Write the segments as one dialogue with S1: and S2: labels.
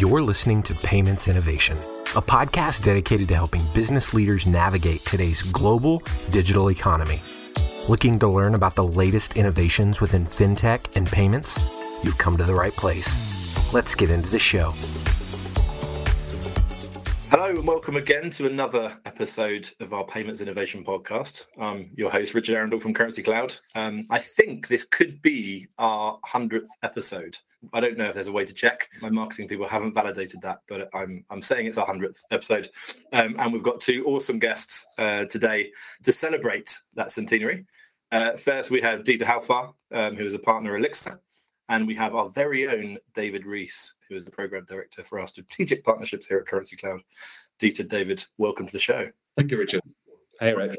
S1: You're listening to Payments Innovation, a podcast dedicated to helping business leaders navigate today's global digital economy. Looking to learn about the latest innovations within fintech and payments? You've come to the right place. Let's get into the show.
S2: Hello and welcome again to another episode of our Payments Innovation Podcast. I'm your host, Richard Arundel from Currencycloud. Um, I think this could be our 100th episode. I don't know if there's a way to check. My marketing people haven't validated that, but I'm, I'm saying it's our 100th episode. Um, and we've got two awesome guests uh, today to celebrate that centenary. Uh, first, we have Dieter Halfar, um, who is a partner at Elixirr. And we have our very own David Reiss, who is the program director for our strategic partnerships here at Currencycloud. Dieter, David, welcome to the show.
S3: Thank you, Richard.
S4: Hey, Richard.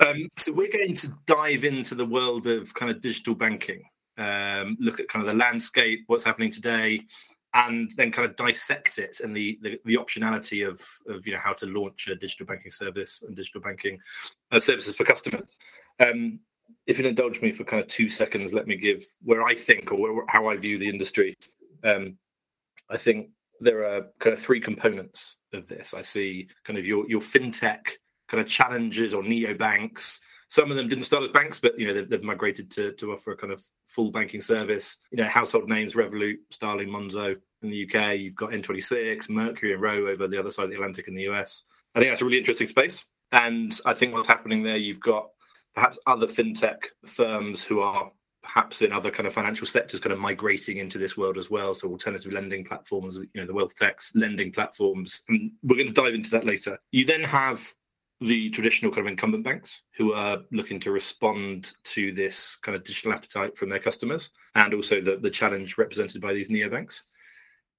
S2: Um, so we're going to dive into the world of kind of digital banking, um, look at kind of the landscape, what's happening today, and then kind of dissect it and the, the, the optionality of, of you know how to launch a digital banking service and digital banking uh, services for customers. Um, if you'll indulge me for kind of two seconds, let me give where I think or where, how I view the industry. Um, I think there are kind of three components of this. I see kind of your your fintech kind of challenges or neobanks. Some of them didn't start as banks, but you know they've, they've migrated to to offer a kind of full banking service. You know, household names: Revolut, Starling, Monzo in the UK. You've got N26, Mercury, and Ro over the other side of the Atlantic in the US. I think that's a really interesting space. And I think what's happening there, you've got perhaps other fintech firms who are perhaps in other kind of financial sectors kind of migrating into this world as well so alternative lending platforms you know the wealth techs lending platforms and we're going to dive into that later you then have the traditional kind of incumbent banks who are looking to respond to this kind of digital appetite from their customers and also the, the challenge represented by these neobanks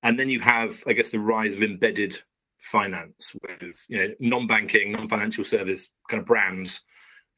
S2: and then you have i guess the rise of embedded finance with you know non-banking non-financial service kind of brands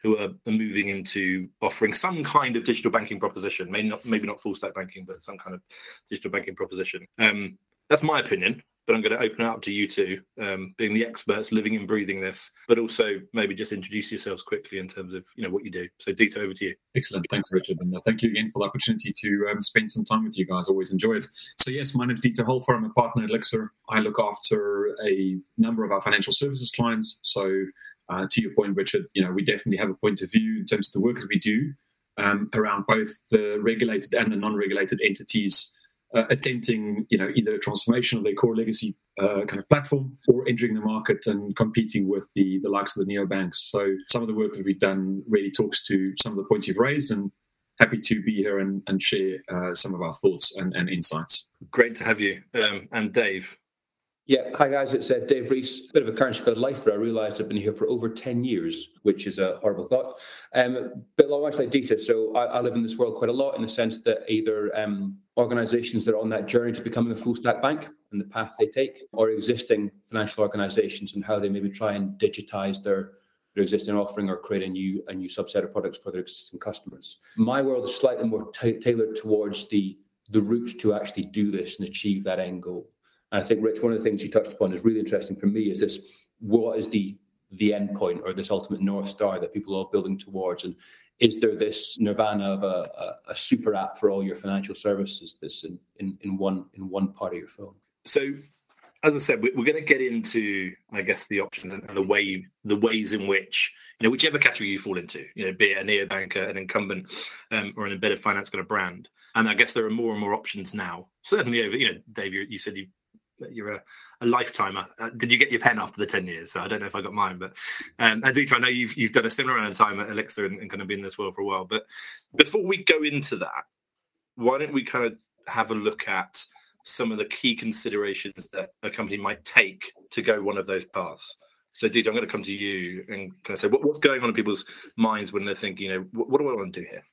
S2: who are, moving into offering some kind of digital banking proposition. Maybe not, maybe not full stack banking, but some kind of digital banking proposition. Um, that's my opinion, but I'm going to open it up to you two, um, being the experts, living and breathing this, but also maybe just introduce yourselves quickly in terms of you know what you do. So, Dieter, over to you.
S3: Excellent, thanks, Richard, and uh, thank you again for the opportunity to um, spend some time with you guys. Always enjoy it. So, yes, my name is Dieter Halfar. I'm a partner at Elixirr. I look after a number of our financial services clients. So uh, to your point, Richard, you know, we definitely have a point of view in terms of the work that we do um, around both the regulated and the non-regulated entities uh, attempting, you know, either a transformation of their core legacy uh, kind of platform or entering the market and competing with the the likes of the neobanks. So some of the work that we've done really talks to some of the points you've raised, and happy to be here and, and share uh, some of our thoughts and, and insights.
S2: Great to have you, um, and Dave.
S4: Yeah, hi guys, it's uh, Dave Reiss. Bit of a Currencycloud lifer. I realised I've been here for over 10 years, which is a horrible thought. Um, but much like Dieter, so I, I, live in this world quite a lot in the sense that either um, organisations that are on that journey to becoming a full stack bank and the path they take, or existing financial organisations and how they maybe try and digitise their their existing offering or create a new a new subset of products for their existing customers. My world is slightly more t- tailored towards the the routes to actually do this and achieve that end goal. And I think, Rich, one of the things you touched upon is really interesting for me is this what is the the end point or this ultimate north star that people are building towards and is there this nirvana of a, a, a super app for all your financial services this in, in, in one in one part of your phone
S2: so as I said, we're going to get into, I guess, the options and the way, the ways in which, you know, whichever category you fall into, you know, be it a neobanker, an incumbent, um, or an embedded finance kind of brand. And I guess there are more and more options now. Certainly, over, you know, Dave, you, you said you you're a, a lifetimer. Uh, did you get your pen after the ten years? So I don't know if I got mine, but um, do. I know you've you've done a similar amount of time at Elixirr and, and kind of been in this world for a while. But before we go into that, why don't we kind of have a look at some of the key considerations that a company might take to go one of those paths? So, Dieter, I'm going to come to you and kind of say what, what's going on in people's minds when they're thinking, you know, what, what do I want to do here?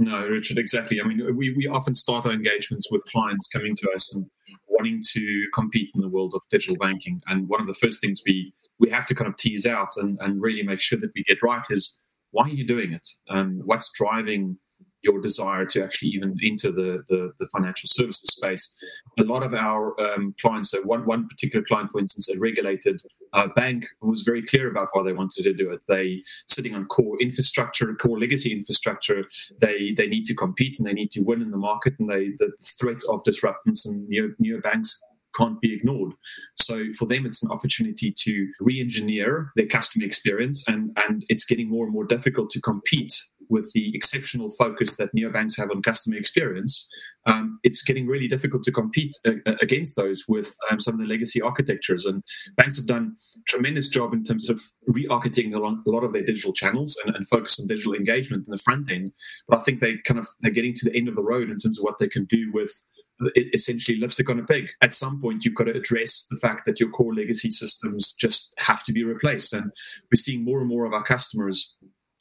S3: No, Richard, exactly. I mean, we, we often start our engagements with clients coming to us and wanting to compete in the world of digital banking. And one of the first things we, we have to kind of tease out and, and really make sure that we get right is why are you doing it? Um, what's driving your desire to actually even enter the, the, the financial services space? A lot of our um, clients, so one, one particular client, for instance, a regulated uh, bank was very clear about why they wanted to do it. They sitting on core infrastructure, core legacy infrastructure. They they need to compete and they need to win in the market. And they the threat of disruptance and new, new banks can't be ignored. So for them, it's an opportunity to re-engineer their customer experience, and and it's getting more and more difficult to compete with the exceptional focus that neobanks have on customer experience. Um, it's getting really difficult to compete uh, uh against those with um, some of the legacy architectures. And banks have done tremendous job in terms of re-architecting a lot of their digital channels and, and, focus on digital engagement in the front end. But I think they kind of they're getting to the end of the road in terms of what they can do with essentially lipstick on a pig. At some point, you've got to address the fact that your core legacy systems just have to be replaced. And we're seeing more and more of our customers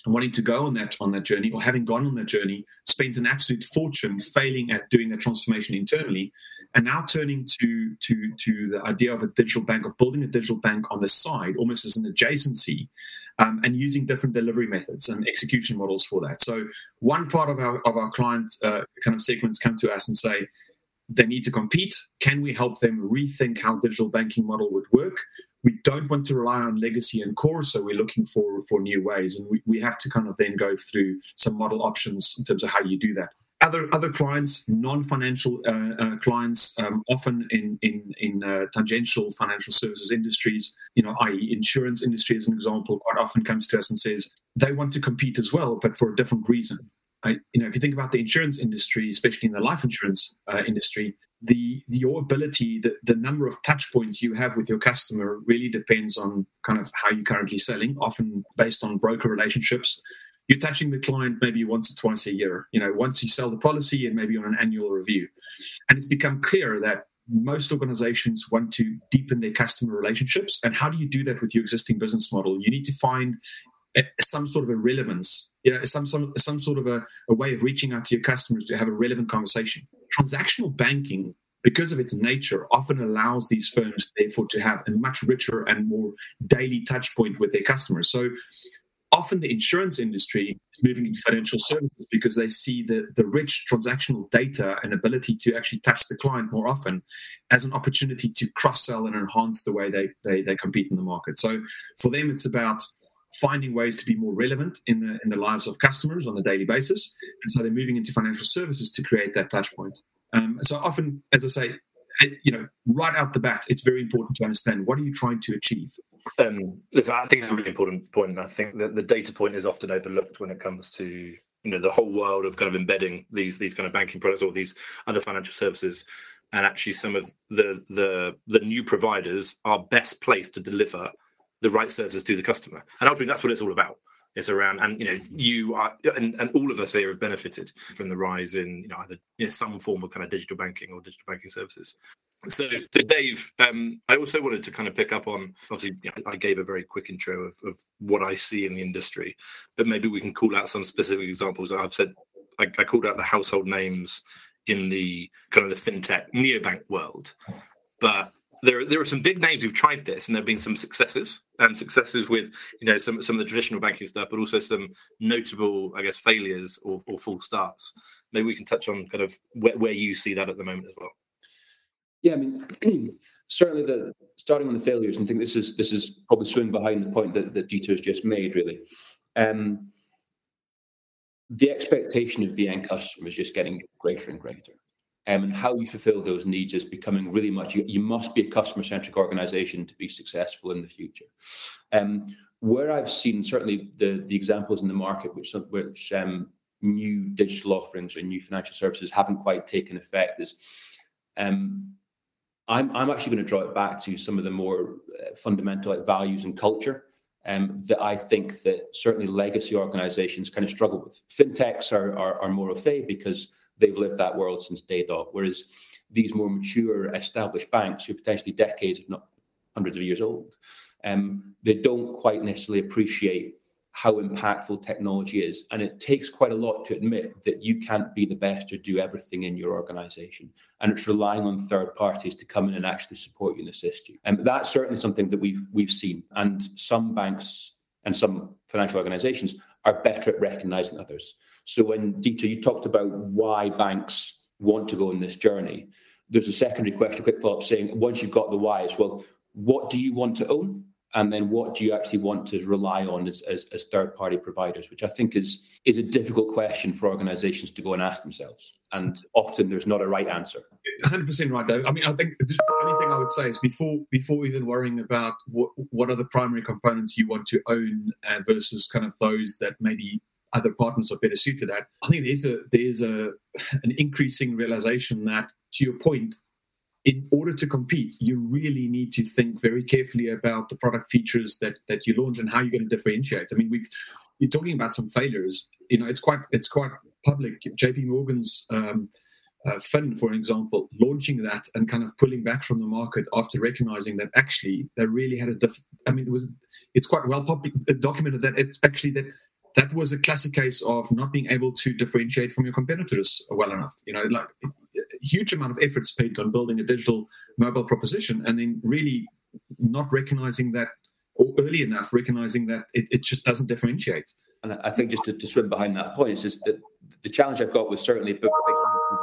S3: wanting to go on that on that journey or having gone on that journey spent an absolute fortune failing at doing that transformation internally and now turning to to to the idea of a digital bank of building a digital bank on the side almost as an adjacency um, and using different delivery methods and execution models for that so one part of our of our client uh, kind of segments come to us and say they need to compete. Can we help them rethink how digital banking model would work? We don't want to rely on legacy and core, so we're looking for for new ways, and we, we have to kind of then go through some model options in terms of how you do that. Other other clients, non-financial uh, uh, clients, um, often in in in uh, tangential financial services industries, you know, i.e., insurance industry as an example, quite often comes to us and says they want to compete as well, but for a different reason. I, you know, if you think about the insurance industry, especially in the life insurance uh, industry, the, your ability, the, the number of touch points you have with your customer really depends on kind of how you're currently selling, often based on broker relationships. You're touching the client maybe once or twice a year, you know, once you sell the policy and maybe on an annual review. And it's become clear that most organizations want to deepen their customer relationships. And how do you do that with your existing business model? You need to find some sort of a relevance, you know, some some some sort of a, a way of reaching out to your customers to have a relevant conversation. Transactional banking, because of its nature, often allows these firms therefore to have a much richer and more daily touch point with their customers. So often the insurance industry is moving into financial services because they see the, the rich transactional data and ability to actually touch the client more often as an opportunity to cross-sell and enhance the way they, they, they compete in the market. So for them, it's about finding ways to be more relevant in the in the lives of customers on a daily basis, and so they're moving into financial services to create that touch point. Um, so often, as I say, you know, right out the bat, it's very important to understand what are you trying to achieve.
S2: Um, listen, I think it's a really important point, and I think that the data point is often overlooked when it comes to you know the whole world of kind of embedding these these kind of banking products or these other financial services and actually some of the the the new providers are best placed to deliver the right services to the customer. And ultimately, that's what it's all about. It's around, and you know, you are, and, and all of us here have benefited from the rise in, you know, either you know, some form of kind of digital banking or digital banking services. So, so Dave, um, I also wanted to kind of pick up on. Obviously, you know, I gave a very quick intro of, of what I see in the industry, but maybe we can call out some specific examples. I've said I, I called out the household names in the kind of the fintech neobank world, but there, there are some big names who've tried this, and there have been some successes and successes with you know some some of the traditional banking stuff, but also some notable, I guess, failures or, or full starts. Maybe we can touch on kind of where, where you see that at the moment as well.
S4: Yeah, I mean, certainly the starting on the failures, and I think this is this is probably swimming behind the point that, that Dieter has just made. Really, um, the expectation of the end customer is just getting greater and greater um, and how you fulfill those needs is becoming really much. You, you must be a customer centric organization to be successful in the future. Um, where I've seen certainly the the examples in the market which which um, new digital offerings or new financial services haven't quite taken effect is. Um, I'm, I'm actually going to draw it back to some of the more uh, fundamental like, values and culture um, that I think that certainly legacy organizations kind of struggle with. Fintechs are, are, are more of a because they've lived that world since day dot. Whereas these more mature, established banks, who are potentially decades, if not hundreds of years old, um, they don't quite necessarily appreciate how impactful technology is. And it takes quite a lot to admit that you can't be the best or do everything in your organization. And it's relying on third parties to come in and actually support you and assist you. And that's certainly something that we've we've seen. And some banks and some financial organizations are better at recognizing others. So when Dieter, you talked about why banks want to go on this journey, there's a secondary question, a quick follow-up saying, once you've got the whys, well, what do you want to own? And then what do you actually want to rely on as, as, as third party providers which i think is is a difficult question for organizations to go and ask themselves and often there's not a right answer
S3: 100% right Dave. i mean i think the only thing i would say is before before even worrying about what what are the primary components you want to own uh, versus kind of those that maybe other partners are better suited at i think there's a there's a an increasing realization that to your point in order to compete, you really need to think very carefully about the product features that that you launch and how you're going to differentiate. I mean, we've you're talking about some failures. You know, it's quite it's quite public. J.P. Morgan's um, uh, Finn, for example, launching that and kind of pulling back from the market after recognizing that actually they really had a. Diff- I mean, it was it's quite well documented that it's actually that that was a classic case of not being able to differentiate from your competitors well enough. You know, like a huge amount of effort spent on building a digital mobile proposition, and then really not recognizing that, or early enough recognizing that it, it just doesn't differentiate.
S4: And I think just to, to swim behind that point is just that the challenge I've got with certainly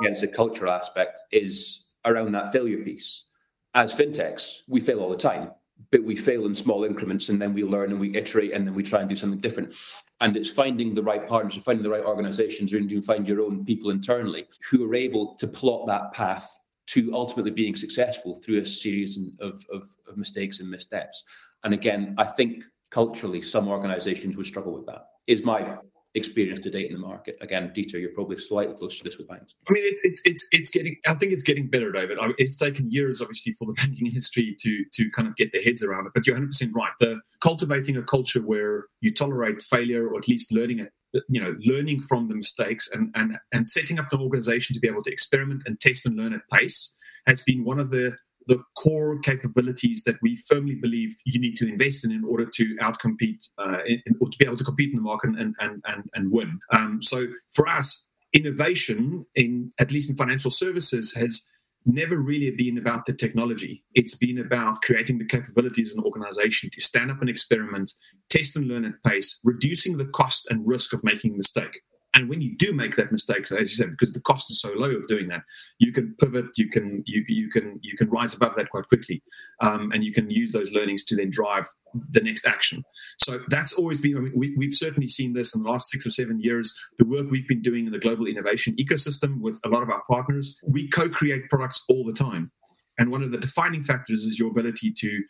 S4: against the cultural aspect is around that failure piece. As fintechs, we fail all the time but we fail in small increments and then we learn and we iterate and then we try and do something different. And it's finding the right partners, finding the right organizations, or you find your own people internally who are able to plot that path to ultimately being successful through a series of, of, of mistakes and missteps. And again, I think culturally, some organizations would struggle with that, is my experience to date in the market. Again, Dieter, you're probably slightly closer to this with banks.
S3: I mean, it's it's it's it's getting. I think it's getting better, David. I mean, it's taken years, obviously, for the banking industry to to kind of get their heads around it. But you're 100 percent right. The cultivating a culture where you tolerate failure, or at least learning it. You know, learning from the mistakes and and and setting up the organization to be able to experiment and test and learn at pace has been one of the the core capabilities that we firmly believe you need to invest in in order to outcompete uh, in, or to be able to compete in the market and and and, and win. Um, so for us, innovation in at least in financial services has never really been about the technology. It's been about creating the capabilities in an organization to stand up and experiment, test and learn at pace, reducing the cost and risk of making a mistake. And when you do make that mistake, as you said, because the cost is so low of doing that, you can pivot, you can you you can you can rise above that quite quickly, um, and you can use those learnings to then drive the next action. So that's always been. I mean, we, we've certainly seen this in the last six or seven years. The work we've been doing in the global innovation ecosystem with a lot of our partners, we co-create products all the time, and one of the defining factors is your ability to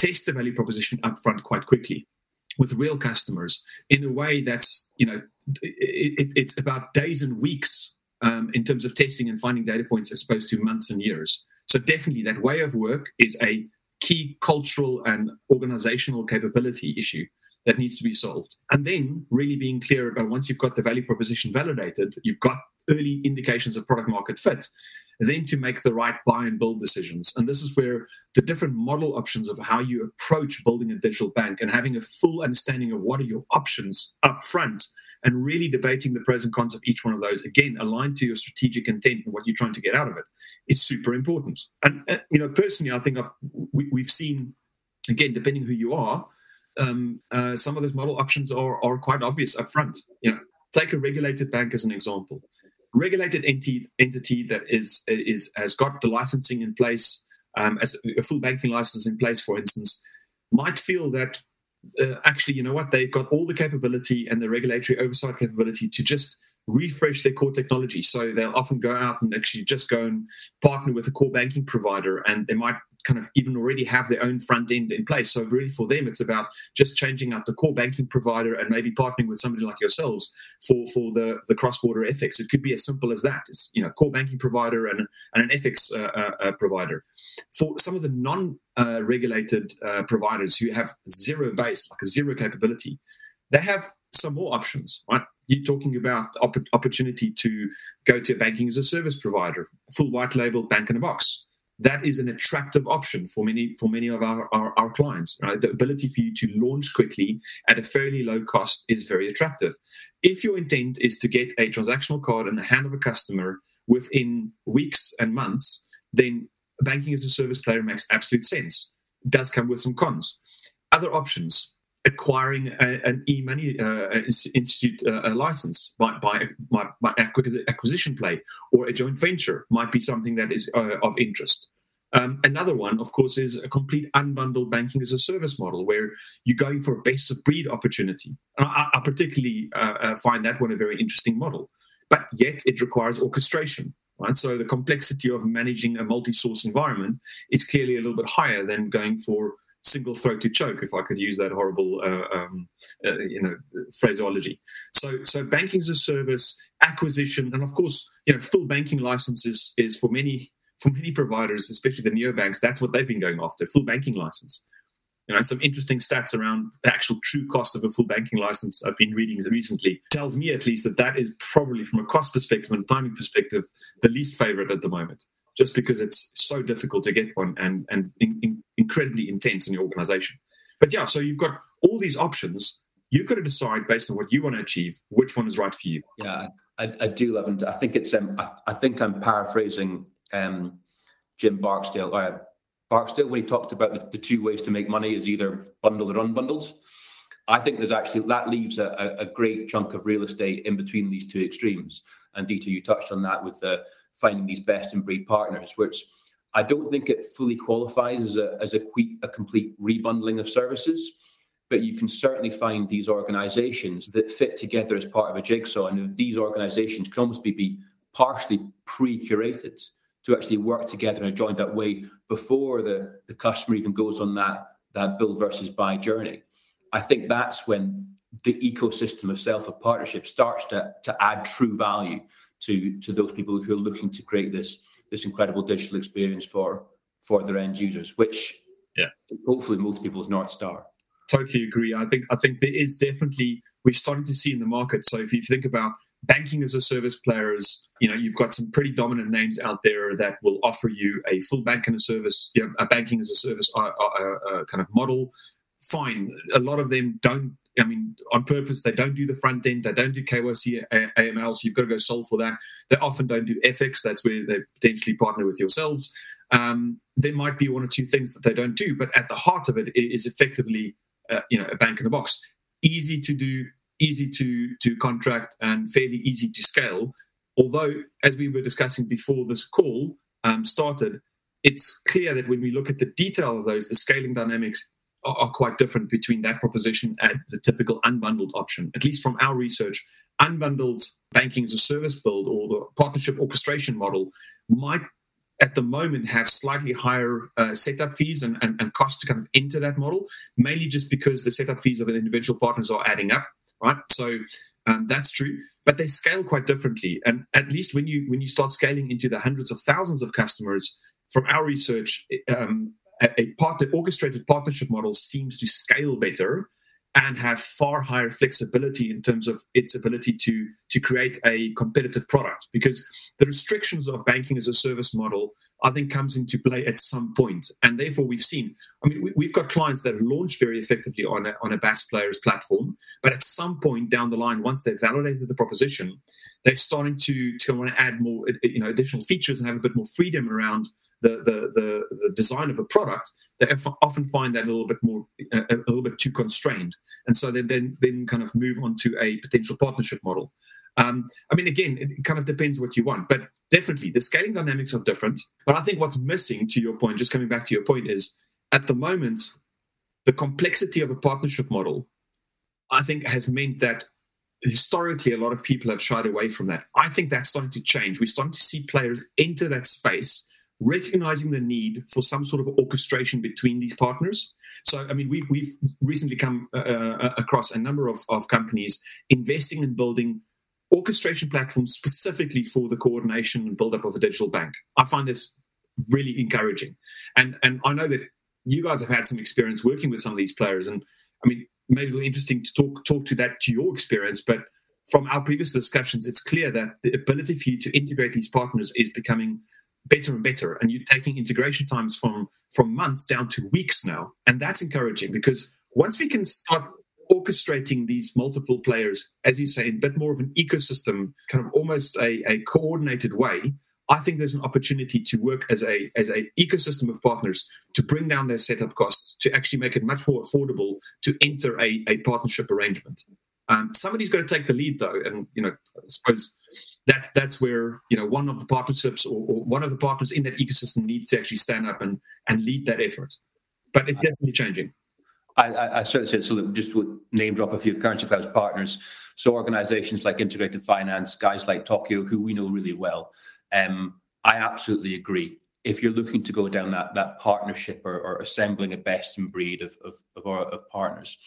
S3: test the value proposition upfront quite quickly with real customers in a way that's you know it, it, it's about days and weeks um, in terms of testing and finding data points as opposed to months and years so definitely that way of work is a key cultural and organizational capability issue that needs to be solved and then really being clear about once you've got the value proposition validated you've got early indications of product market fit then to make the right buy and build decisions. And this is where the different model options of how you approach building a digital bank and having a full understanding of what are your options up front and really debating the pros and cons of each one of those, again, aligned to your strategic intent and what you're trying to get out of it, is super important. And, uh, you know, personally, I think I've, we, have seen, again, depending who you are, um, uh, some of those model options are, are quite obvious up front. You know, take a regulated bank as an example regulated entity entity that is is has got the licensing in place um, as a full banking license in place, for instance, might feel that uh, actually, you know what, they've got all the capability and the regulatory oversight capability to just refresh their core technology. So they'll often go out and actually just go and partner with a core banking provider, and they might kind of even already have their own front end in place. So really for them, it's about just changing out the core banking provider and maybe partnering with somebody like yourselves for, for the, the cross-border FX. It could be as simple as that. It's, you know, core banking provider and, and an FX uh, uh, uh, provider. For some of the non-regulated uh, uh, providers who have zero base, like a zero capability, they have some more options, right? You're talking about opp- opportunity to go to a banking as a service provider, full white label bank in a box that is an attractive option for many for many of our, our, our, clients. Right? The ability for you to launch quickly at a fairly low cost is very attractive. If your intent is to get a transactional card in the hand of a customer within weeks and months, then banking as a service player makes absolute sense. It does come with some cons. Other options, acquiring a, an e-money uh, institute uh, license by, by, by, by, acquisition play or a joint venture might be something that is uh, of interest Um, another one, of course, is a complete unbundled banking as a service model where you're going for a best of breed opportunity. I, I particularly uh, uh, find that one a very interesting model, but yet it requires orchestration. Right? So the complexity of managing a multi-source environment is clearly a little bit higher than going for single throat to choke, if I could use that horrible, uh, um, uh, you know, phraseology. So, so banking as a service, acquisition, and of course, you know, full banking licenses is for many for many providers, especially the neobanks, that's what they've been going after: full banking license. You know, some interesting stats around the actual true cost of a full banking license I've been reading recently tells me at least that that is probably, from a cost perspective and a timing perspective, the least favorite at the moment just because it's so difficult to get one and and in, in, incredibly intense in your organization. But yeah, so you've got all these options. You've got to decide based on what you want to achieve, which one is right for you.
S4: Yeah, I, I do love and I think it's um, I, I think I'm paraphrasing um, Jim Barksdale. Uh, Barksdale when he talked about the, the, two ways to make money is either bundled or unbundled. I think there's actually that leaves a, a, great chunk of real estate in between these two extremes. And Dieter, you touched on that with the finding these best in breed partners, which I don't think it fully qualifies as a as a, que- a complete rebundling of services. But you can certainly find these organizations that fit together as part of a jigsaw. And these organizations can almost be, be partially pre-curated to actually work together in a joined up way before the, the customer even goes on that, that build versus buy journey. I think that's when the ecosystem of self of partnership starts to, to add true value to to those people who are looking to create this this incredible digital experience for for their end users, which
S3: yeah,
S4: hopefully most people's north star.
S3: Totally agree. I think I think there is definitely we're starting to see in the market. So if you think about banking as a service players, you know, you've got some pretty dominant names out there that will offer you a full banking as a service, you know, a banking as a service uh, uh, uh, kind of model. Fine. A lot of them don't I mean, on purpose, they don't do the front end, they don't do KYC AML, so you've got to go solve for that. They often don't do FX, that's where they potentially partner with yourselves. Um, there might be one or two things that they don't do, but at the heart of it is effectively, uh, you know, a bank in a box. Easy to do, easy to to contract, and fairly easy to scale. Although, as we were discussing before this call um, started, it's clear that when we look at the detail of those, the scaling dynamics are, are quite different between that proposition and the typical unbundled option. At least from our research, unbundled banking as a service build or the partnership orchestration model might at the moment have slightly higher uh, setup fees and, and, and, costs to kind of enter that model, mainly just because the setup fees of the individual partners are adding up, right? So um, that's true, but they scale quite differently. And at least when you when you start scaling into the hundreds of thousands of customers, from our research, um, a, partner, orchestrated partnership model seems to scale better and have far higher flexibility in terms of its ability to to create a competitive product because the restrictions of banking as a service model i think comes into play at some point and therefore we've seen i mean we, have got clients that launch very effectively on a, on a BaaS players platform but at some point down the line once they've validated the proposition they're starting to to want to add more you know additional features and have a bit more freedom around the, the, the, the design of a product, they often find that a little bit more, a, a little bit too constrained. And so they then, then kind of move on to a potential partnership model. Um, I mean, again, it kind of depends what you want, but definitely the scaling dynamics are different. But I think what's missing, to your point, just coming back to your point, is at the moment, the complexity of a partnership model, I think, has meant that historically a lot of people have shied away from that. I think that's starting to change. We're starting to see players enter that space recognizing the need for some sort of orchestration between these partners. So, I mean, we, we've recently come uh, uh, across a number of, of companies investing in building orchestration platforms specifically for the coordination and build up of a digital bank. I find this really encouraging. And, and I know that you guys have had some experience working with some of these players. And I mean, maybe it'll be interesting to talk, talk to that, to your experience, but from our previous discussions, it's clear that the ability for you to integrate these partners is becoming better and better and you're taking integration times from from months down to weeks now and that's encouraging because once we can start orchestrating these multiple players as you say in a bit more of an ecosystem kind of almost a, a coordinated way i think there's an opportunity to work as a as a ecosystem of partners to bring down their setup costs to actually make it much more affordable to enter a, a partnership arrangement um, somebody's got to take the lead though and you know i suppose that's that's where you know one of the partnerships or, or, one of the partners in that ecosystem needs to actually stand up and and lead that effort. But it's definitely changing.
S4: I, I, certainly said so. Just to name drop a few of Currencycloud's partners. So organisations like Integrated Finance, guys like Toqio, who we know really well. Um, I absolutely agree. If you're looking to go down that that partnership or, or assembling a best in breed of of, of, of partners,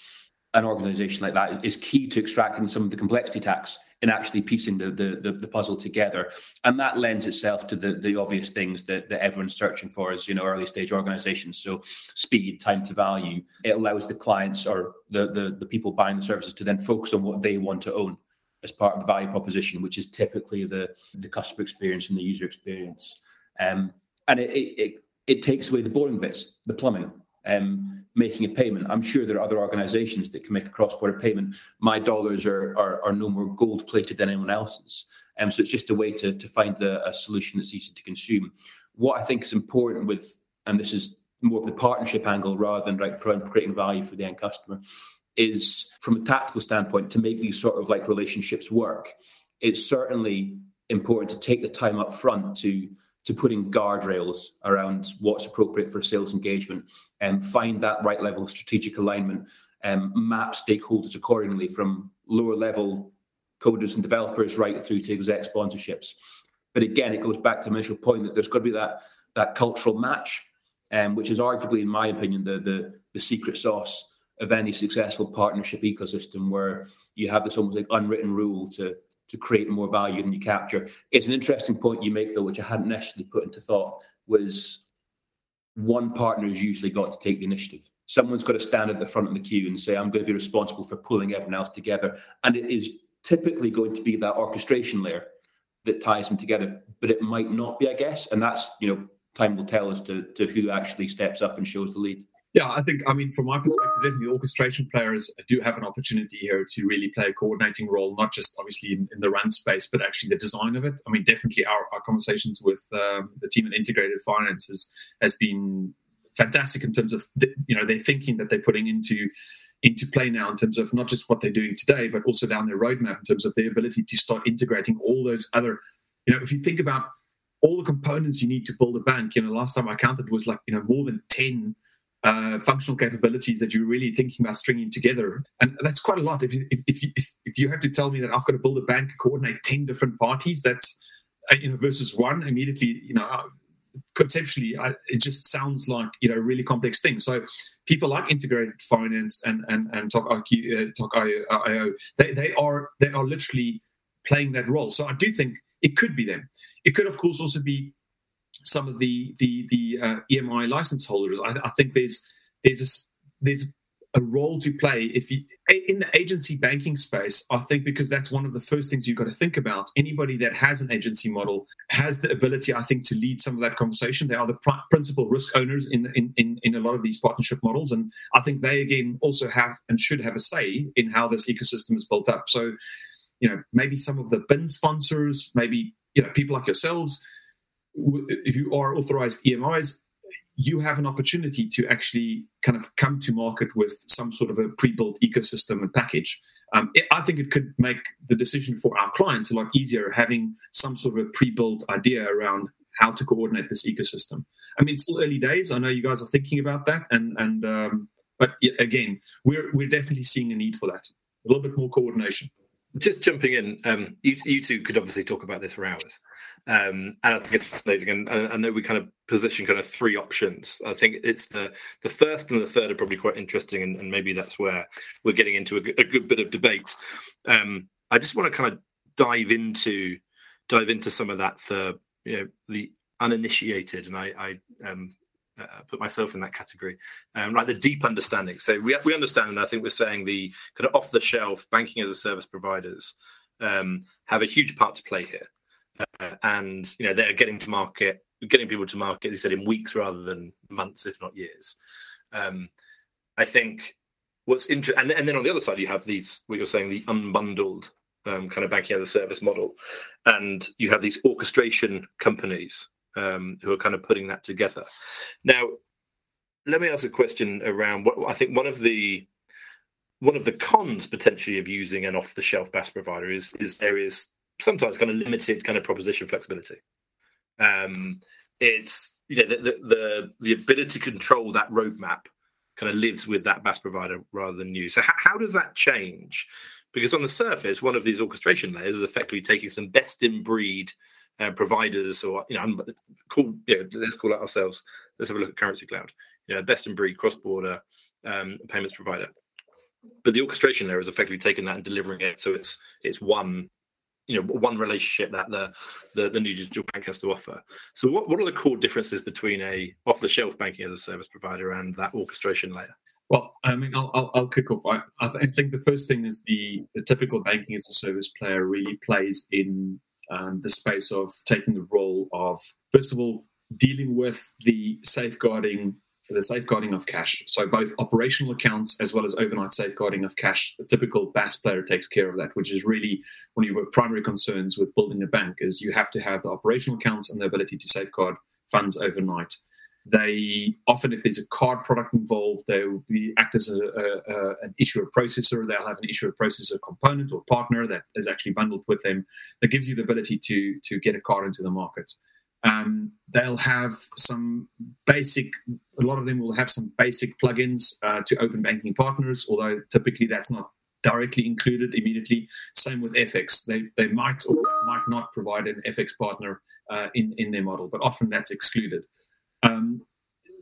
S4: an organisation like that is key to extracting some of the complexity tax in actually piecing the, the, the, puzzle together. And that lends itself to the, the obvious things that, that everyone's searching for as, you know, early stage organizations. So speed, time to value. It allows the clients or the, the, the people buying the services to then focus on what they want to own as part of the value proposition, which is typically the, the customer experience and the user experience. Um, and it, it, it, it takes away the boring bits, the plumbing, um, making a payment. I'm sure there are other organizations that can make a cross-border payment. My dollars are, are, are no more gold-plated than anyone else's. Um, so it's just a way to, to find a, a, solution that's easy to consume. What I think is important with, and this is more of the partnership angle rather than right creating value for the end customer, is from a tactical standpoint to make these sort of like relationships work. It's certainly important to take the time up front to to putting guardrails around what's appropriate for sales engagement and find that right level of strategic alignment and map stakeholders accordingly from lower level coders and developers right through to exec sponsorships. But again, it goes back to the initial point that there's got to be that that cultural match, um, which is arguably, in my opinion, the, the the secret sauce of any successful partnership ecosystem, where you have this almost like unwritten rule to to create more value than you capture. It's an interesting point you make, though, which I hadn't necessarily put into thought, was one partner has usually got to take the initiative. Someone's got to stand at the front of the queue and say, I'm going to be responsible for pulling everyone else together. And it is typically going to be that orchestration layer that ties them together, but it might not be, I guess. And that's, you know, time will tell as to, to who actually steps up and shows the lead.
S3: Yeah, I think, I mean, from my perspective, definitely orchestration players do have an opportunity here to really play a coordinating role, not just obviously in, in the run space, but actually the design of it. I mean, definitely our, our conversations with um, the team at Integrated Finances has been fantastic in terms of, the, you know, their thinking that they're putting into into play now in terms of not just what they're doing today, but also down their roadmap in terms of their ability to start integrating all those other, you know, if you think about all the components you need to build a bank, you know, last time I counted was like, you know, more than 10 uh, functional capabilities that you're really thinking about stringing together. And that's quite a lot. If if, if, if, you have to tell me that I've got to build a bank, coordinate 10 different parties, that's, uh, you know, versus one, immediately, you know, conceptually, I, it just sounds like, you know, a really complex thing. So people like integrated finance and, and, and Talk, IQ, uh, Talk IO, they, they are, they are literally playing that role. So I do think it could be them. It could, of course, also be some of the the the uh, EMI license holders. I, I, think there's there's a, there's a role to play if you in the agency banking space. I think because that's one of the first things you've got to think about. Anybody that has an agency model has the ability, I think, to lead some of that conversation. They are the pr- principal risk owners in, in in in a lot of these partnership models, and I think they again also have and should have a say in how this ecosystem is built up. So, you know, maybe some of the BIN sponsors, maybe you know people like yourselves if you are authorized EMIs, you have an opportunity to actually kind of come to market with some sort of a pre-built ecosystem and package. Um, it, I think it could make the decision for our clients a lot easier having some sort of a pre-built idea around how to coordinate this ecosystem. I mean, it's still early days. I know you guys are thinking about that, and and um, but again, we're we're definitely seeing a need for that. A little bit more coordination
S2: just jumping in, um, you, you two could obviously talk about this for hours, um, and I think it's fascinating. And I, know we kind of position kind of three options. I think it's the the first and the third are probably quite interesting, and, and maybe that's where we're getting into a, a good bit of debate. Um, I just want to kind of dive into dive into some of that for you know the uninitiated, and I, I um, uh, put myself in that category, um, like the deep understanding. So we we understand, and I think we're saying the kind of off the shelf banking as a service providers um, have a huge part to play here, uh, and you know they're getting to market, getting people to market. They said in weeks rather than months, if not years. Um, I think what's interesting, and, and then on the other side you have these what you're saying the unbundled um, kind of banking as a service model, and you have these orchestration companies um, who are kind of putting that together. Now, let me ask a question around what I think one of the one of the cons potentially of using an off-the-shelf BaaS provider is is there is sometimes kind of limited kind of proposition flexibility. Um, it's you know the, the the the ability to control that roadmap kind of lives with that BaaS provider rather than you. So how, how does that change? Because on the surface, one of these orchestration layers is effectively taking some best in breed uh, providers, or you know, call you know, let's call it ourselves. Let's have a look at Currencycloud. You know, best in breed cross border um, payments provider. But the orchestration layer is effectively taking that and delivering it, so it's it's one you know one relationship that the, the the new digital bank has to offer. So what, what are the core differences between a off the shelf banking as a service provider and that orchestration layer?
S3: Well, I mean, I'll, I'll, I'll kick off. I, I, th- I, think the first thing is the, the typical banking as a service player really plays in um, the space of taking the role of, first of all, dealing with the safeguarding the safeguarding of cash. So both operational accounts as well as overnight safeguarding of cash. The typical BaaS player takes care of that, which is really one of your primary concerns with building a bank is you have to have the operational accounts and the ability to safeguard funds overnight. They often, if there's a card product involved, they will be act as a, a, a, an issuer processor. They'll have an issuer processor component or partner that is actually bundled with them that gives you the ability to to get a card into the market. Um, they'll have some basic, a lot of them will have some basic plugins uh, to open banking partners, although typically that's not directly included immediately. Same with FX. They, they might or might not provide an FX partner uh, in, in their model, but often that's excluded. Um,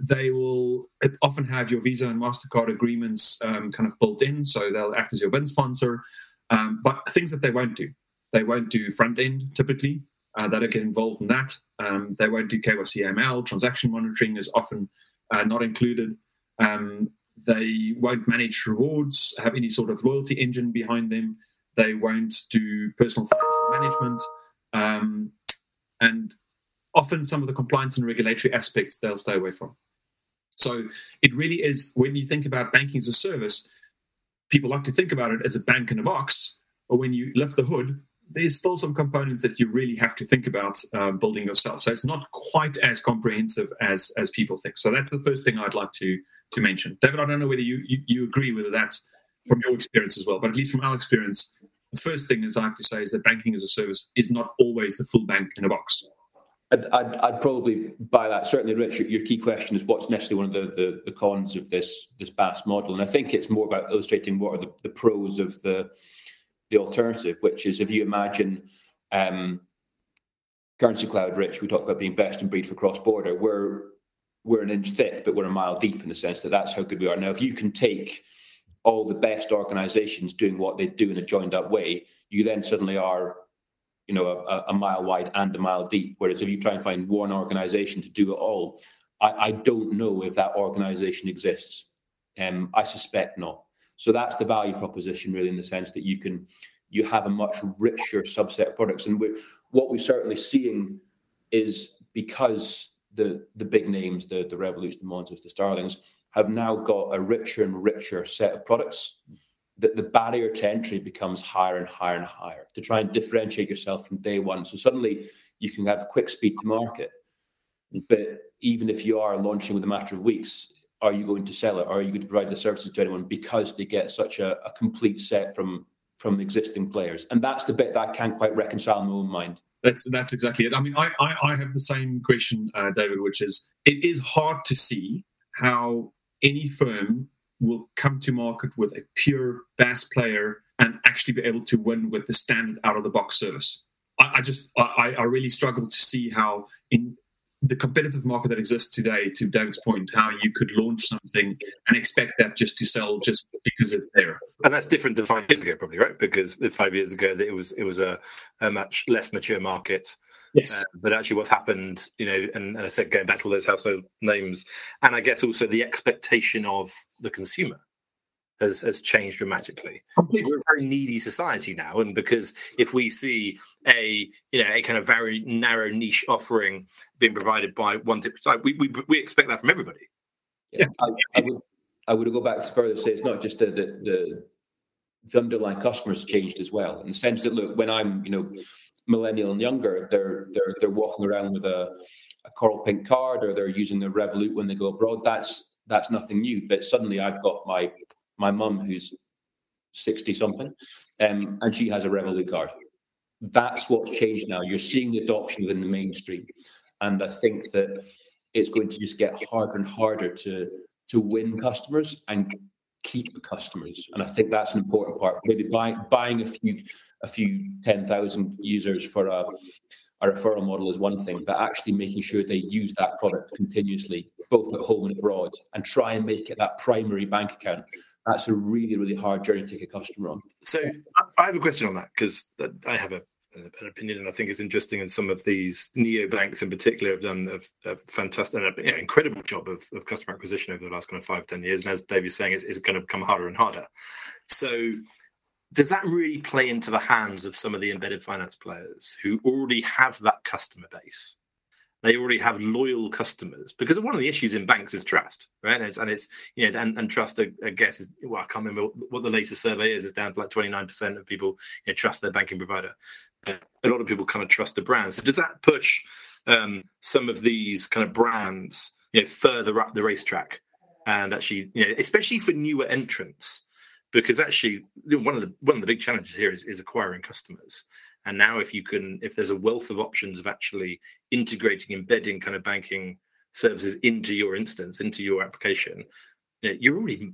S3: they will often have your Visa and MasterCard agreements um, kind of built in, so they'll act as your BIN sponsor. Um, but things that they won't do, they won't do front end typically uh, that get involved in that. Um, they won't do KYC AML. Transaction monitoring is often uh, not included. Um, they won't manage rewards, have any sort of loyalty engine behind them. They won't do personal financial management. Um, and often some of the compliance and regulatory aspects they'll stay away from. So it really is, when you think about banking as a service, people like to think about it as a bank in a box. But when you lift the hood, there's still some components that you really have to think about uh, building yourself. So it's not quite as comprehensive as as people think. So that's the first thing I'd like to to mention. David, I don't know whether you you, you agree with that from your experience as well, but at least from our experience, the first thing is I have to say is that banking as a service is not always the full bank in a box.
S4: I'd, I'd, I'd probably buy that. Certainly, Rich, your key question is what's necessarily one of the, the, the cons of this this BaaS model, and I think it's more about illustrating what are the, the pros of the the alternative, which is if you imagine um, Currencycloud rich, we talk about being best in breed for cross border. We're we're an inch thick, but we're a mile deep in the sense that that's how good we are. Now, if you can take all the best organizations doing what they do in a joined up way, you then suddenly are, you know, a, a mile wide and a mile deep. Whereas if you try and find one organization to do it all, I, I don't know if that organization exists. Um, I suspect not. So that's the value proposition, really, in the sense that you can you have a much richer subset of products. And we're, what we're certainly seeing is because the the big names, the the Revoluts, the Monzos, the Starlings, have now got a richer and richer set of products. That the barrier to entry becomes higher and higher and higher to try and differentiate yourself from day one. So suddenly you can have quick speed to market. But even if you are launching with a matter of weeks, are you going to sell it or are you going to provide the services to anyone because they get such a, a complete set from from existing players and that's the bit that i can't quite reconcile in my own mind
S3: that's that's exactly it i mean i i, I have the same question uh, david which is it is hard to see how any firm will come to market with a pure BaaS player and actually be able to win with the standard out of the box service I, I just I, I really struggle to see how in the competitive market that exists today, to David's point, how you could launch something and expect that just to sell just because it's there.
S2: And that's different than five years ago, probably, right? Because five years ago, it was it was a, a much less mature market.
S3: Yes. Uh,
S2: but actually, what's happened, you know, and, and I said going back to all those household names, and I guess also the expectation of the consumer has, has changed dramatically. Completely. We're a very needy society now, and because if we see a you know a kind of very narrow niche offering being provided by one tip site, we, we we expect that from everybody.
S4: Yeah, I, I, would I would go back to further say it's not just the, the the the underlying customers changed as well in the sense that look when I'm you know millennial and younger if they're they're they're walking around with a a coral pink card or they're using the Revolut when they go abroad that's that's nothing new but suddenly I've got my my mum, who's 60 something, um, and she has a Revolut card. That's what's changed now. You're seeing the adoption within the mainstream. And I think that it's going to just get harder and harder to to win customers and keep customers. And I think that's an important part. Maybe buy, buying a few a few ten thousand users for a a referral model is one thing, but actually making sure they use that product continuously, both at home and abroad, and try and make it that primary bank account. That's a really, really hard journey to take a customer on.
S2: So I have a question on that because I have a an opinion, and I think it's interesting. And some of these neo banks in particular have done a, a fantastic, and a, incredible job of, of, customer acquisition over the last kind of five, ten years. And as Dave is saying, it's, it's going to become harder and harder. So, does that really play into the hands of some of the embedded finance players who already have that customer base? They already have loyal customers because one of the issues in banks is trust, right? And it's, and it's you know, and, and trust, I, guess, is well, I can't remember what the latest survey is. It's down to like 29% of people you know, trust their banking provider a lot of people kind of trust the brand. So does that push um, some of these kind of brands, you know, further up the racetrack, and actually, you know, especially for newer entrants, because actually one of the one of the big challenges here is, is acquiring customers. And now, if you can, if there's a wealth of options of actually integrating, embedding kind of banking services into your instance, into your application, you're already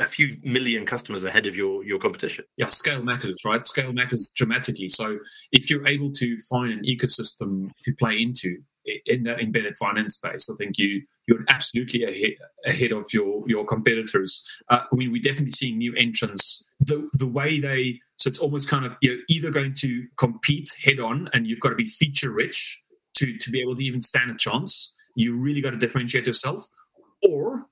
S2: a few million customers ahead of your your competition.
S3: Yeah, scale matters, right? Scale matters dramatically. So if you're able to find an ecosystem to play into in that embedded finance space, I think you you're absolutely ahead ahead of your your competitors. Uh, I mean, we're definitely seeing new entrants. The the way they so it's almost kind of you're either going to compete head on, and you've got to be feature rich to to be able to even stand a chance. You really got to differentiate yourself, or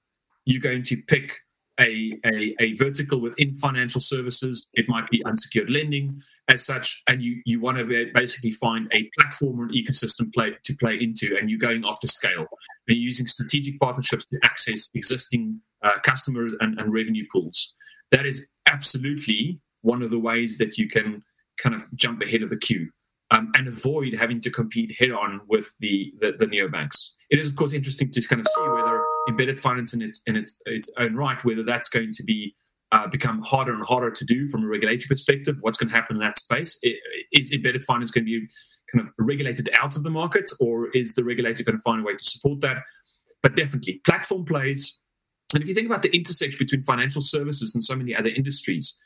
S3: you're going to pick a, a, a vertical within financial services. It might be unsecured lending as such, and you you want to basically find a platform or an ecosystem play to play into, and you're going after scale. And you're using strategic partnerships to access existing uh, customers and, and revenue pools. That is absolutely one of the ways that you can kind of jump ahead of the queue um, and avoid having to compete head on with the, the, the neobanks. It is, of course, interesting to kind of see whether embedded finance in its in its its own right, whether that's going to be uh, become harder and harder to do from a regulatory perspective. What's going to happen in that space? Is embedded finance going to be kind of regulated out of the market, or is the regulator going to find a way to support that? But definitely, platform plays. And if you think about the intersection between financial services and so many other industries,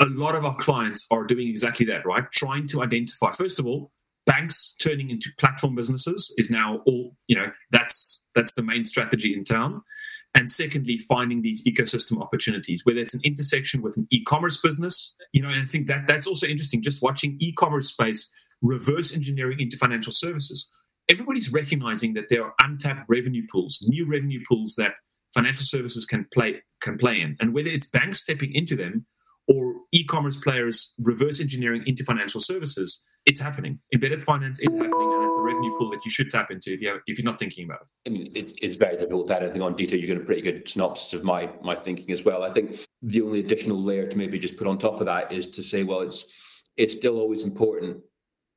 S3: a lot of our clients are doing exactly that, right? Trying to identify, first of all, banks turning into platform businesses is now all, you know, that's that's the main strategy in town. And secondly, finding these ecosystem opportunities, whether it's an intersection with an e-commerce business, you know, and I think that that's also interesting. Just watching e-commerce space reverse engineering into financial services. Everybody's recognizing that there are untapped revenue pools, new revenue pools that financial services can play can play in, and whether it's banks stepping into them or e-commerce players reverse engineering into financial services, it's happening. Embedded finance is happening, it's a revenue pool that you should tap into if you if you're not thinking about it.
S4: I mean, it, it's very difficult to add anything on detail. You get a pretty good synopsis of my my thinking as well. I think the only additional layer to maybe just put on top of that is to say, well, it's it's still always important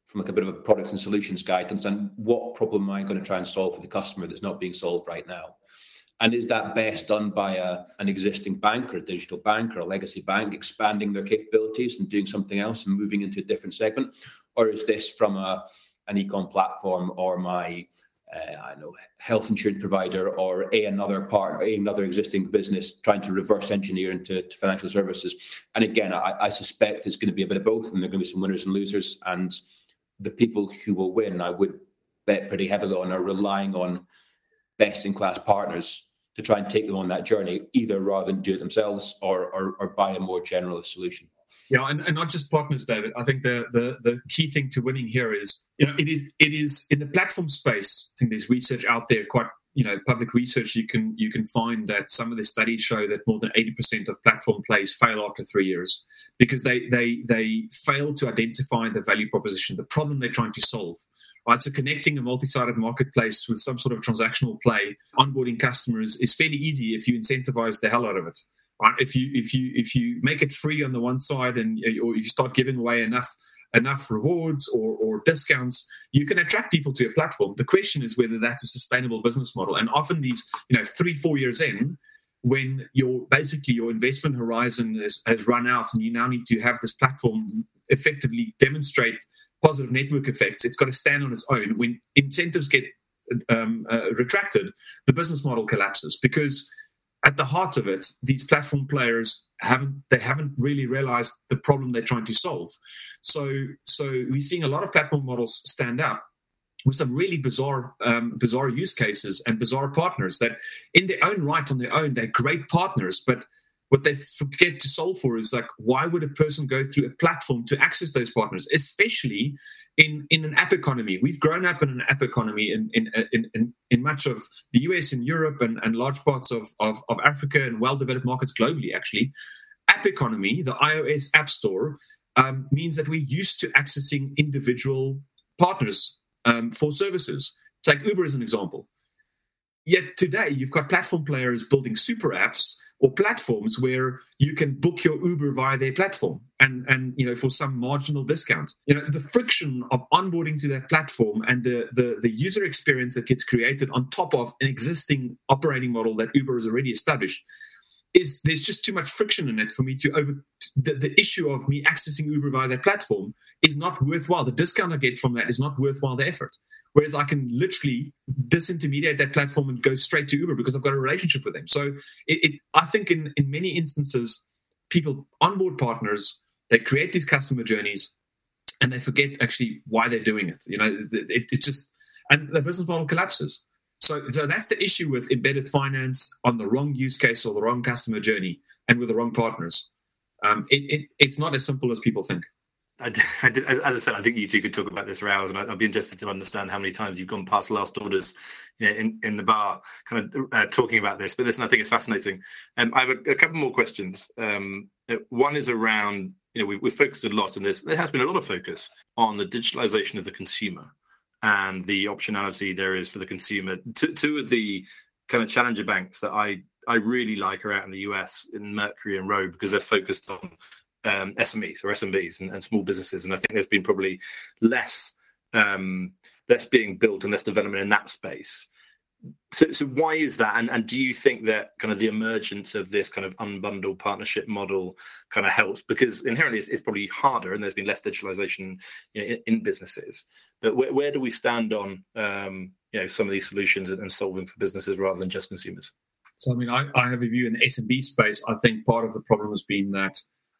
S4: from like a bit of a products and solutions guide to understand what problem am I going to try and solve for the customer that's not being solved right now. And is that best done by a, an existing bank or a digital bank or a legacy bank expanding their capabilities and doing something else and moving into a different segment? Or is this from a, an ecom platform or my uh, I know health insurance provider or a another part, a another existing business trying to reverse engineer into financial services. And again, I, I, suspect it's going to be a bit of both, and there are going to be some winners and losers. And the people who will win, I would bet pretty heavily on, are relying on best in class partners to try and take them on that journey, either rather than do it themselves or, or, or buy a more generalist solution.
S3: Yeah, and, and not just partners, David. I think the, the the key thing to winning here is, you know, it is it is in the platform space. I think there's research out there, quite you know, public research. You can you can find that some of the studies show that more than eighty percent of platform plays fail after three years because they they they fail to identify the value proposition, the problem they're trying to solve right? So connecting a multi-sided marketplace with some sort of transactional play, onboarding customers is fairly easy if you incentivize the hell out of it. Right? If you if you if you make it free on the one side and or you start giving away enough enough rewards or, or discounts, you can attract people to your platform. The question is whether that's a sustainable business model. And often these, you know, three, four years in, when your basically your investment horizon has, has run out and you now need to have this platform effectively demonstrate positive network effects. It's got to stand on its own. When incentives get um, uh, retracted, the business model collapses because at the heart of it, these platform players haven't they haven't really realized the problem they're trying to solve. So so we're seeing a lot of platform models stand up with some really bizarre um, bizarre use cases and bizarre partners that in their own right on their own they're great partners but what they forget to solve for is like why would a person go through a platform to access those partners especially in in an app economy we've grown up in an app economy in in in, in, much of the us and europe and, and large parts of, of, of africa and well developed markets globally actually app economy the ios app store um, means that we're used to accessing individual partners um, for services. Take Uber as an example. Yet today, you've got platform players building super apps or platforms where you can book your Uber via their platform and and you know for some marginal discount. You know the friction of onboarding to that platform and the the, the user experience that gets created on top of an existing operating model that Uber has already established is there's just too much friction in it for me to over the, the issue of me accessing Uber via that platform is not worthwhile. The discount I get from that is not worthwhile the effort. Whereas I can literally disintermediate that platform and go straight to Uber because I've got a relationship with them. So it, it, I think in, in many instances, people onboard partners, they create these customer journeys and they forget actually why they're doing it. You know, it, it just, and the business model collapses. So, so that's the issue with embedded finance on the wrong use case or the wrong customer journey and with the wrong partners. Um, it, it, it's not as simple as people think.
S2: I, I did, as I said, I think you two could talk about this for hours, and I'd be interested to understand how many times you've gone past last orders you know, in in the bar, kind of uh, talking about this. But listen, I think it's fascinating. Um, I have a, a, couple more questions. Um, uh, one is around you know we, we've focused a lot on this. There has been a lot of focus on the digitalization of the consumer and the optionality there is for the consumer. Two, two of the kind of challenger banks that I I really like are out in the US in Mercury and Road because they're focused on um, SMEs or SMBs and, and, small businesses. And I think there's been probably less um, less being built and less development in that space. So, so why is that? And, and do you think that kind of the emergence of this kind of unbundled partnership model kind of helps? Because inherently it's, it's probably harder and there's been less digitalization you know, in, in, businesses. But where, where, do we stand on um, you know some of these solutions and, solving for businesses rather than just consumers?
S3: So I mean, I, I have a view in the SMB space. I think part of the problem has been that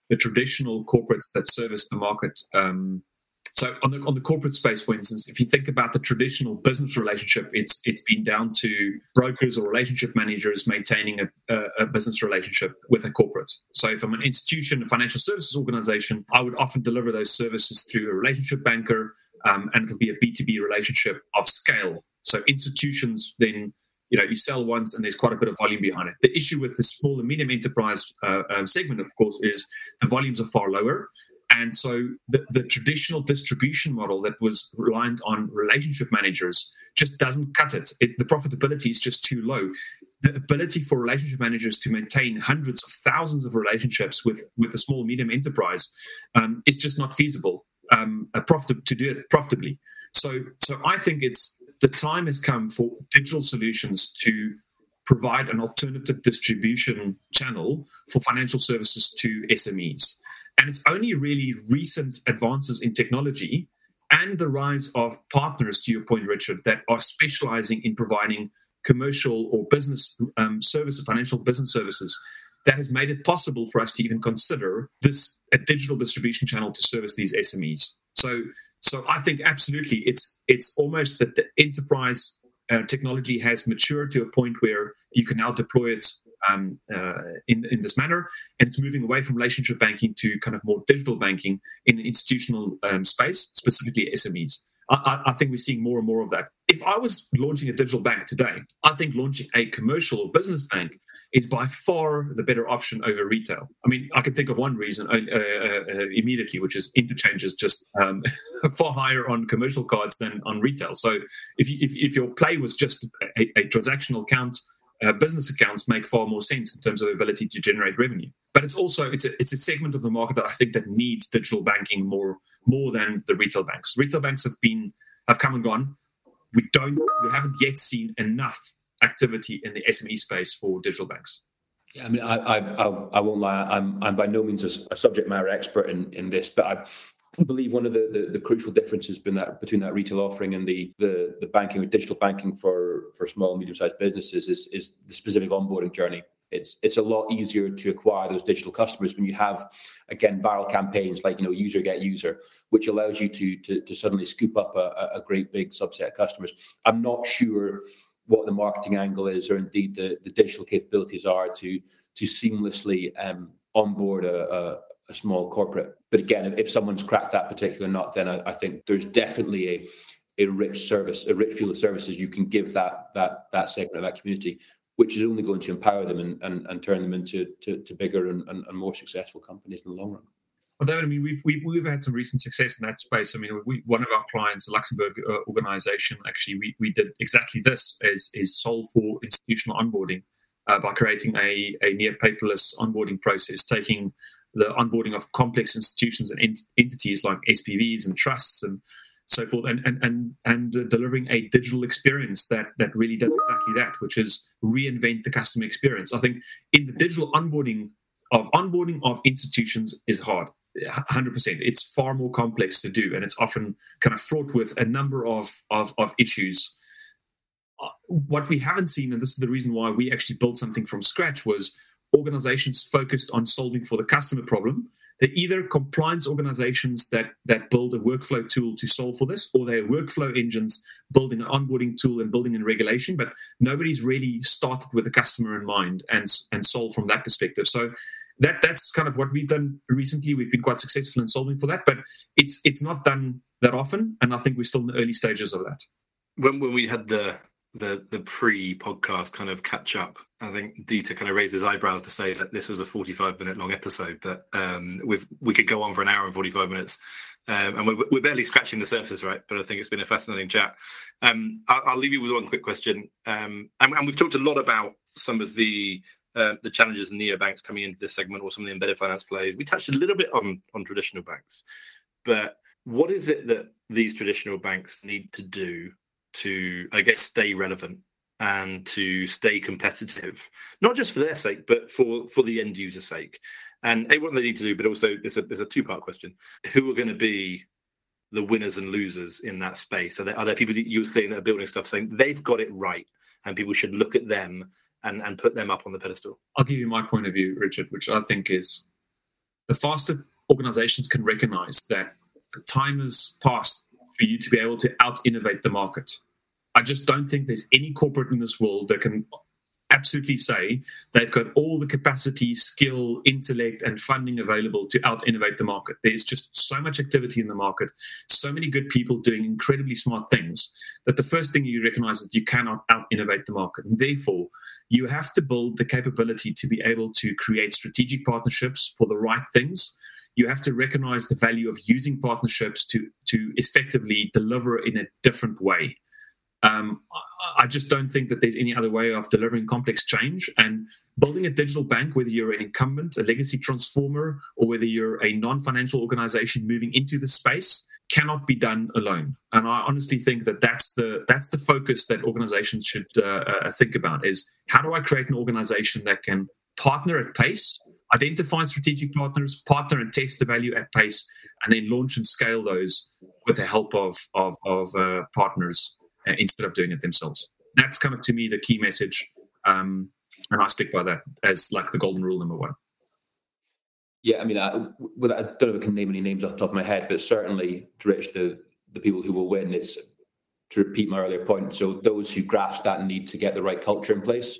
S3: the traditional corporates that service the market. Um, so on the on the corporate space, for instance, if you think about the traditional business relationship, it's it's been down to brokers or relationship managers maintaining a, a, a business relationship with a corporate. So if I'm an institution, a financial services organization, I would often deliver those services through a relationship banker, um, and it'll be a B2B relationship of scale. So institutions then you know you sell once and there's quite a bit of volume behind it. The issue with the small and medium enterprise uh, um, segment, of course, is the volumes are far lower. And so the, the traditional distribution model that was reliant on relationship managers just doesn't cut it. it. The profitability is just too low. The ability for relationship managers to maintain hundreds of thousands of relationships with, with a small medium enterprise um, is just not feasible um, profit, to do it profitably. So, so I think it's the time has come for digital solutions to provide an alternative distribution channel for financial services to SMEs. And it's only really recent advances in technology and the rise of partners, to your point, Richard, that are specializing in providing commercial or business um, services, financial business services, that has made it possible for us to even consider this a digital distribution channel to service these SMEs. So so I think absolutely, it's it's almost that the enterprise uh, technology has matured to a point where you can now deploy it um, uh, in in this manner, and it's moving away from relationship banking to kind of more digital banking in the institutional um, space, specifically SMEs. I, I, think we're seeing more and more of that. If I was launching a digital bank today, I think launching a commercial business bank is by far the better option over retail. I mean, I can think of one reason uh, uh, uh, immediately, which is interchange is just um, far higher on commercial cards than on retail. So if, you, if, if your play was just a, a transactional account, uh, business accounts make far more sense in terms of ability to generate revenue. But it's also it's a, it's a segment of the market that I think that needs digital banking more more than the retail banks. Retail banks have been have come and gone. We don't we haven't yet seen enough activity in the SME space for digital banks?
S4: Yeah, I mean, I, I, I, won't lie. I'm, I'm by no means a, a, subject matter expert in, in this, but I, I believe one of the, the, the, crucial differences between that between that retail offering and the, the, the banking or digital banking for, for small and medium sized businesses is, is the specific onboarding journey. It's it's a lot easier to acquire those digital customers when you have again viral campaigns like you know user get user, which allows you to to, to suddenly scoop up a, a great big subset of customers. I'm not sure what the marketing angle is or indeed the, the digital capabilities are to to seamlessly um, onboard a, a a small corporate. But again, if, someone's cracked that particular nut, then I, I, think there's definitely a a rich service, a rich field of services you can give that that that segment of that community, which is only going to empower them and, and, and turn them into to, to bigger and, and, and, more successful companies in the long run.
S3: Well, David, I mean, we've, we've, we've had some recent success in that space. I mean, we, one of our clients, the Luxembourg uh, organization, actually, we, we did exactly this: is is solve for institutional onboarding uh, by creating a, a near paperless onboarding process, taking the onboarding of complex institutions and ent- entities like SPVs and trusts and so forth, and and and and uh, delivering a digital experience that that really does exactly that, which is reinvent the customer experience. I think in the digital onboarding of onboarding of institutions is hard. 100% it's far more complex to do and it's often kind of fraught with a number of of, of issues uh, what we haven't seen and this is the reason why we actually built something from scratch was organizations focused on solving for the customer problem. They're either compliance organizations that that build a workflow tool to solve for this, or they're workflow engines building an onboarding tool and building in regulation. But nobody's really started with the customer in mind and and solve from that perspective. So that that's kind of what we've done recently. We've been quite successful in solving for that, but it's it's not done that often, and I think we're still in the early stages of that.
S2: When when we had the the the pre podcast kind of catch up. I think Dieter kind of raised his eyebrows to say that this was a 45 minute long episode, but um, with we could go on for an hour and 45 minutes, um, and we're, we're, barely scratching the surface, right? But I think it's been a fascinating chat. Um, I'll, I'll, leave you with one quick question, um, and, and, we've talked a lot about some of the uh, the challenges in neobanks coming into this segment or some of the embedded finance plays. We touched a little bit on on traditional banks, but what is it that these traditional banks need to do to, I guess, stay relevant and to stay competitive, not just for their sake, but for for the end user sake. And what they need to do, but also it's a there's a two part question: Who are going to be the winners and losers in that space? Are there, are there people that you're saying that are building stuff saying they've got it right, and people should look at them and and put them up on the pedestal?
S3: I'll give you my point of view, Richard, which I think is the faster organizations can recognize that the time has passed for you to be able to out innovate the market. I just don't think there's any corporate in this world that can absolutely say they've got all the capacity, skill, intellect, and funding available to out innovate the market. There's just so much activity in the market, so many good people doing incredibly smart things that the first thing you recognize is you cannot out innovate the market. And therefore, you have to build the capability to be able to create strategic partnerships for the right things you have to recognize the value of using partnerships to to effectively deliver in a different way. Um, I just don't think that there's any other way of delivering complex change and building a digital bank, whether you're an incumbent, a legacy transformer, or whether you're a non-financial organization moving into the space, cannot be done alone. And I honestly think that that's the that's the focus that organizations should uh, uh, think about: is how do I create an organization that can partner at pace identify strategic partners, partner and test the value at pace, and then launch and scale those with the help of of, of uh, partners uh, instead of doing it themselves. That's kind of to me the key message, um, and I stick by that as like the golden rule number one.
S4: Yeah, I mean, I, I don't know if I can name any names off the top of my head, but certainly to reach the the people who will win, it's to repeat my earlier point. So those who grasp that need to get the right culture in place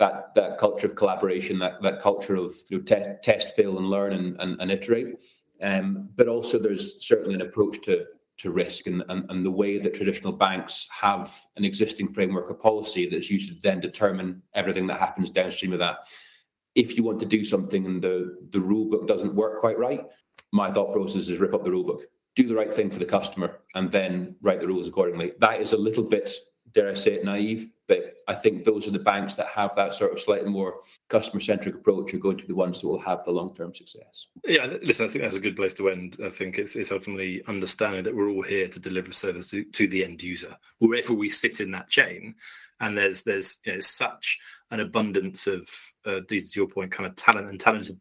S4: that that culture of collaboration, that that culture of you know, te- test, fail, and learn and, and, and iterate. Um, but also, there's certainly an approach to to risk and, and, and the way that traditional banks have an existing framework of policy that's used to then determine everything that happens downstream of that. If you want to do something and the, the rule book doesn't work quite right, my thought process is rip up the rule book, do the right thing for the customer, and then write the rules accordingly. That is a little bit dare I say it, naive. But I think those are the banks that have that sort of slightly more customer centric approach are going to be the ones that will have the long term success.
S2: Yeah, listen, I think that's a good place to end. I think it's, it's ultimately understanding that we're all here to deliver service to, to the end user, wherever we sit in that chain. And there's there's you know, such an abundance of, uh, to your point, kind of talent and talented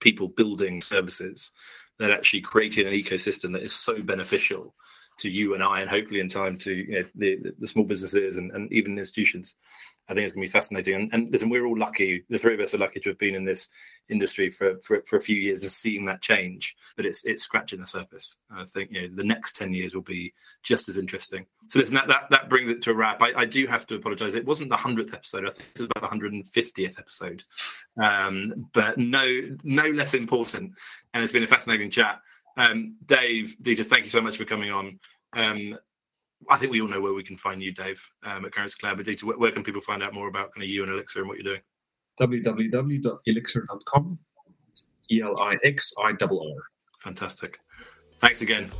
S2: people building services that actually creating an ecosystem that is so beneficial to you and I, and hopefully in time to you know, the, the small businesses and, and even institutions. I think it's going to be fascinating. And, and, listen, we're all lucky. The three of us are lucky to have been in this industry for, for, for a few years and seeing that change. But it's it's scratching the surface. I think you know the next ten years will be just as interesting. So listen, that that, that brings it to a wrap. I, I do have to apologise. It wasn't the hundredth episode. I think it was about the hundred and fiftieth episode. Um, but no no less important. And it's been a fascinating chat. Um, Dave, Dieter, thank you so much for coming on. Um, I think we all know where we can find you, Dave, um, at Currencycloud. But Dieter, where, where, can people find out more about kind of you and Elixirr and what you're doing?
S3: www.elixirr.com. E L I X I R.
S2: Fantastic. Thanks again.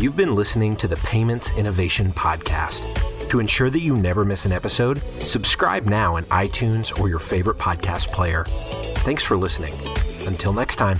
S1: You've been listening to the Payments Innovation Podcast. To ensure that you never miss an episode, subscribe now in iTunes or your favorite podcast player. Thanks for listening. Until next time.